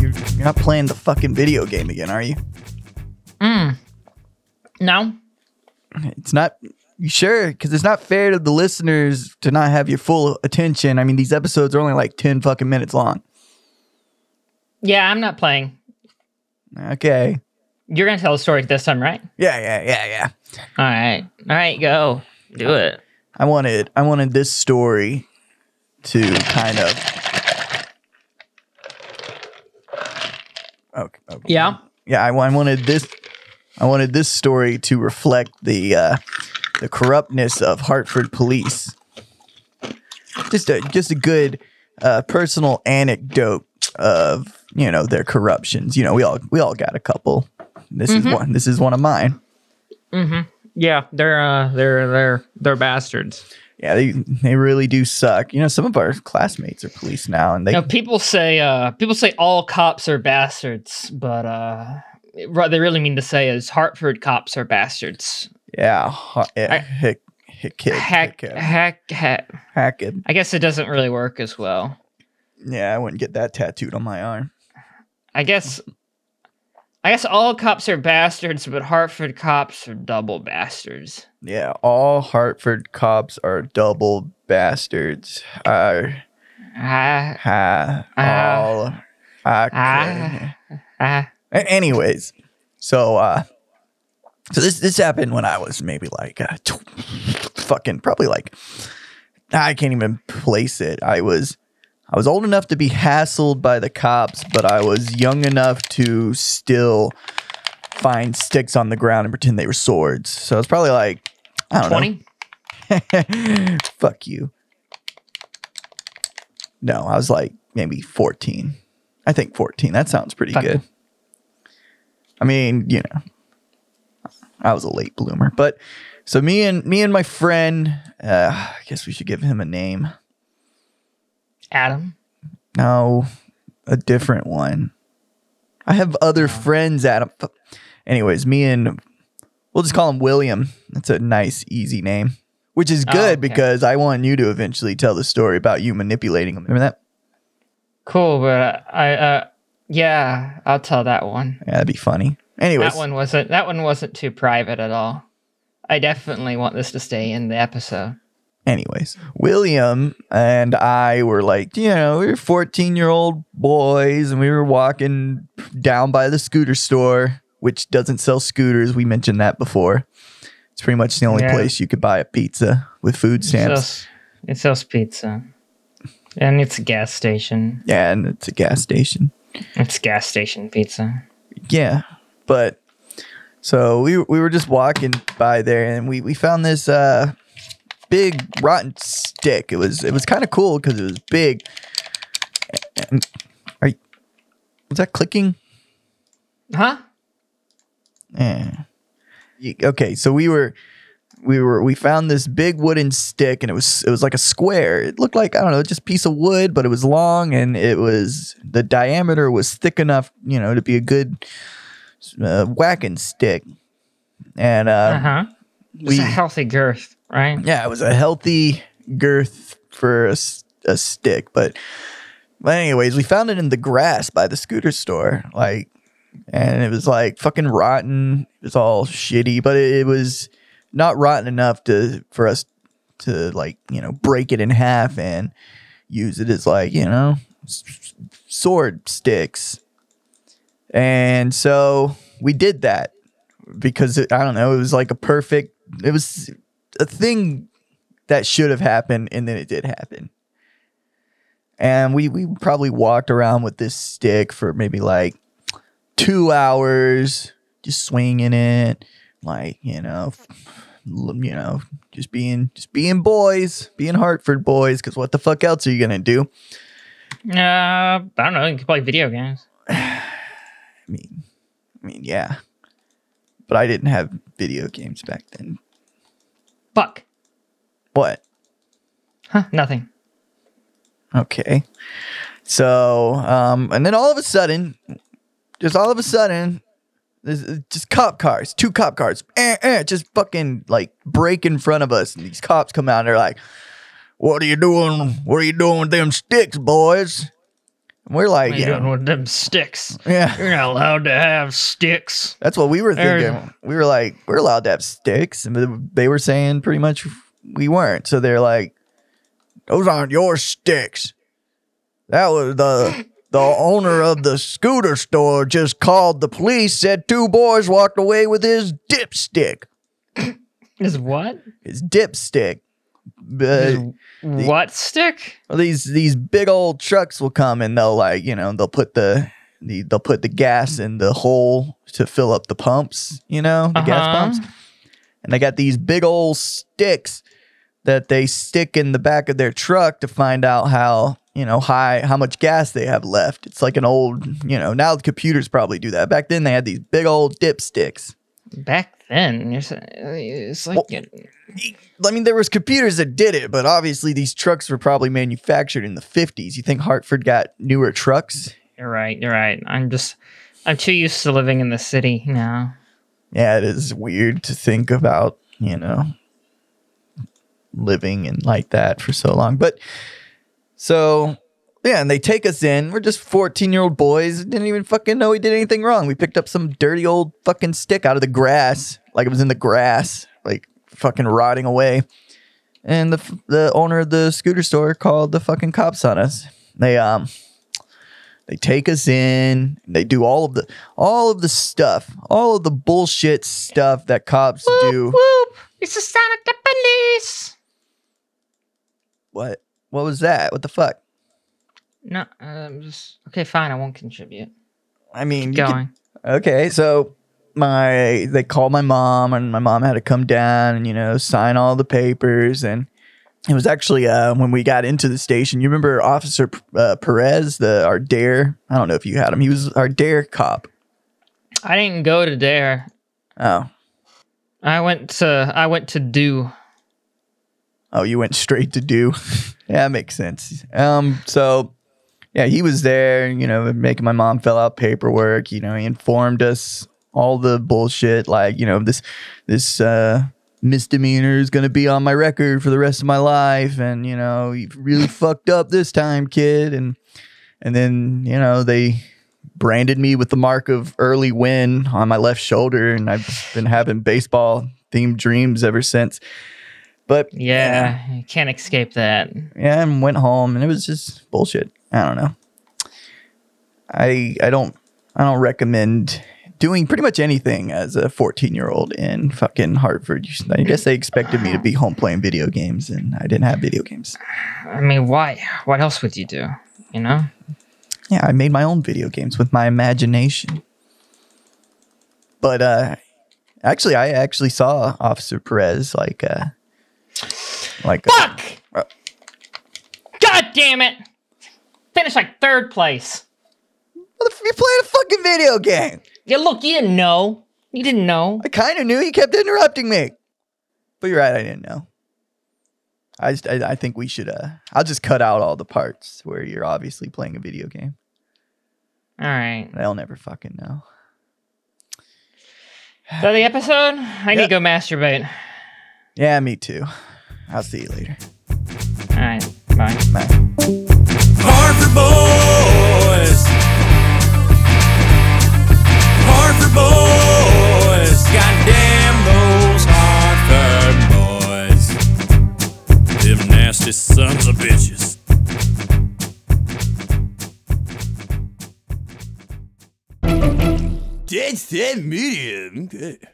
You're not playing the fucking video game again, are you? Mm. No. It's not. You sure? Because it's not fair to the listeners to not have your full attention. I mean, these episodes are only like ten fucking minutes long. Yeah, I'm not playing. Okay. You're gonna tell the story this time, right? Yeah, yeah, yeah, yeah. All right. All right, go. Do it. I wanted I wanted this story to kind of okay, okay. Yeah. yeah I, I wanted this I wanted this story to reflect the uh, the corruptness of Hartford police. Just a just a good uh, personal anecdote of you know their corruptions. You know we all we all got a couple. This is one. This is one of mine. Mm-hmm. Yeah, they're uh they're they're they're bastards. Yeah, they they really do suck. You know, some of our classmates are police now, and they people say uh people say all cops are bastards, but uh what they really mean to say is Hartford cops are bastards. yeah, ha- yeah I- hick, hick, hick, Heck, hick, heck, heck. hack it. I guess it doesn't really work as well. Yeah, I wouldn't get that tattooed on my arm. I guess I guess all cops are bastards, but Hartford cops are double bastards. Yeah, all Hartford cops are double bastards. Uh, ha, Ah. all. Uh, ah. Anyways, so uh, so this this happened when I was maybe like uh, fucking probably like I can't even place it. I was I was old enough to be hassled by the cops, but I was young enough to still find sticks on the ground and pretend they were swords. So it's probably like I don't Twenty? know. Fuck you. No, I was like maybe 14. I think 14. That sounds pretty Fuck. good. I mean, you know, I was a late bloomer, but so me and me and my friend, uh, I guess we should give him a name. Adam. No, a different one. I have other friends, Adam. Anyways, me and we'll just call him William. That's a nice, easy name, which is Oh, good okay. because I want you to eventually tell the story about you manipulating him. Remember that? Cool, but I uh yeah, I'll tell that one. Yeah, that'd be funny. Anyways, That one wasn't that one wasn't too private at all. I definitely want this to stay in the episode. Anyways, William and I were like, you know, we were 14 year old boys and we were walking down by the scooter store, which doesn't sell scooters. We mentioned that before. It's pretty much the only Yeah. place you could buy a pizza with food It stamps. sells, it sells pizza. And it's a gas station. Yeah, and it's a gas station. It's gas station pizza. Yeah, but so we we were just walking by there, and we we found this uh big rotten stick. It was it was kind of cool because it was big. And are you, was that clicking? Huh? Yeah. Okay, so we were we were we found this big wooden stick and it was it was like a square. It looked like I don't know, just a piece of wood, but it was long and it was the diameter was thick enough, you know, to be a good uh, whacking stick. And uh, Uh-huh. It's we a healthy girth, right? yeah, it was a healthy girth for a, a stick, but but anyways, we found it in the grass by the scooter store, like, and it was like fucking rotten. It was all shitty, but it, it was not rotten enough to for us to like you know break it in half and use it as like you know s- sword sticks. And so we did that because it, I don't know, it was like a perfect. It was a thing that should have happened, and then it did happen. And we we probably walked around with this stick for maybe like two hours, just swinging it, like you know, you know, just being just being boys, being Hartford boys. Because what the fuck else are you gonna do? Uh, I don't know. You can play video games. I mean, I mean, yeah, but I didn't have video games back then. Fuck. What? Huh? Nothing. Okay. So, um, and then all of a sudden, just all of a sudden, there's just cop cars, two cop cars, eh, eh, just fucking like break in front of us. And these cops come out and they're like, What are you doing? What are you doing with them sticks, boys? We're like, you doing know, with them sticks? yeah, You're not allowed to have sticks. that's what we were thinking. We were like, we're allowed to have sticks, and they were saying pretty much we weren't. So they're like, those aren't your sticks. That was the the owner of the scooter store just called the police. Said two boys walked away with his dipstick. Is what? His dipstick. Uh, what stick? These these big old trucks will come and they'll like you know they'll put the, the they'll put the gas in the hole to fill up the pumps you know the gas Uh-huh. pumps and they got these big old sticks that they stick in the back of their truck to find out how you know high how much gas they have left it's like an old you know now the computers probably do that back then they had these big old dipsticks Back then, it's like Well- I mean, there was computers that did it, but obviously these trucks were probably manufactured in the 50s. You think Hartford got newer trucks? you're right. You're right. I'm just, I'm too used to living in the city now. yeah, it is weird to think about, you know, living in like that for so long. But so, yeah, and they take us in. We're just 14 year old boys. Didn't even fucking know we did anything wrong. We picked up some dirty old fucking stick out of the grass, like it was in the grass, like fucking rotting away. And the, the owner of the scooter store called the fucking cops on us. They, um, they take us in. They do all of the all of the stuff, all of the bullshit stuff that cops do. Whoop! It's the sound of the police. What? What was that? What the fuck? No, um, just okay. Fine, I won't contribute. I mean, Keep you could- going. okay, so my they called my mom, and my mom had to come down and you know sign all the papers, and it was actually uh, when we got into the station. You remember Officer uh, Perez, the our DARE? I don't know if you had him. He was our DARE cop. I didn't go to DARE. Oh, I went to I went to Do. Oh, you went straight to do. yeah, that makes sense. Um, so yeah, he was there, you know, making my mom fill out paperwork. You know, he informed us all the bullshit, like you know, this this uh, misdemeanor is gonna be on my record for the rest of my life, and you know, you really fucked up this time, kid, and and then you know they branded me with the mark of early win on my left shoulder, and I've been having baseball themed dreams ever since. But Yeah, you can't escape that. yeah, and went home, and it was just bullshit. I don't know. I I don't I don't recommend doing pretty much anything as a 14 year old in fucking Hartford. I guess they expected me to be home playing video games, and I didn't have video games. I mean, why? What else would you do? You know? Yeah, I made my own video games with my imagination. But uh actually I actually saw Officer Perez like uh like uh, Fuck! Uh. God damn it! Finished like third place. You're playing a fucking video game. Yeah, look, you didn't know. You didn't know. I kind of knew you kept interrupting me. But you're right, I didn't know. I just I, I think we should uh I'll just cut out all the parts where you're obviously playing a video game. All right. They'll never fucking know. Is that the episode? I need to go masturbate. Yeah, me too. I'll see you later. All right. Bye. Bye. Boys. Hartford boys. Goddamn those Hartford boys. Them nasty sons of bitches. Dead Set Media. Good.